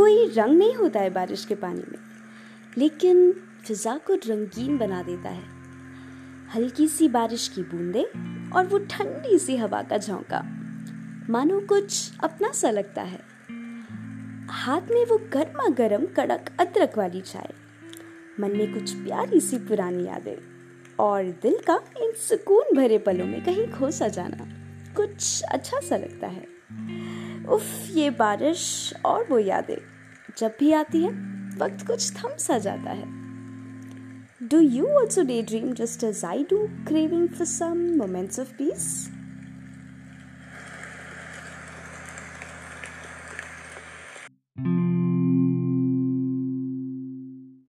कोई रंग नहीं होता है बारिश के पानी में, लेकिन फिज़ा को रंगीन बना देता है। हल्की सी बारिश की बूंदें और वो ठंडी सी हवा का झोंका। मानो कुछ अपना सा लगता है। हाथ में वो गर्मा गर्म कड़क अदरक वाली चाय। मन में कुछ प्यारी सी पुरानी यादें और दिल का इन सुकून भरे पलों में कहीं खो सा जाना कुछ अच्छा सा लगता है। उफ, ये बारिश और वो यादें जब भी आती है, वक्त कुछ थम सा जाता है। Do you also daydream just as I do craving for some moments of peace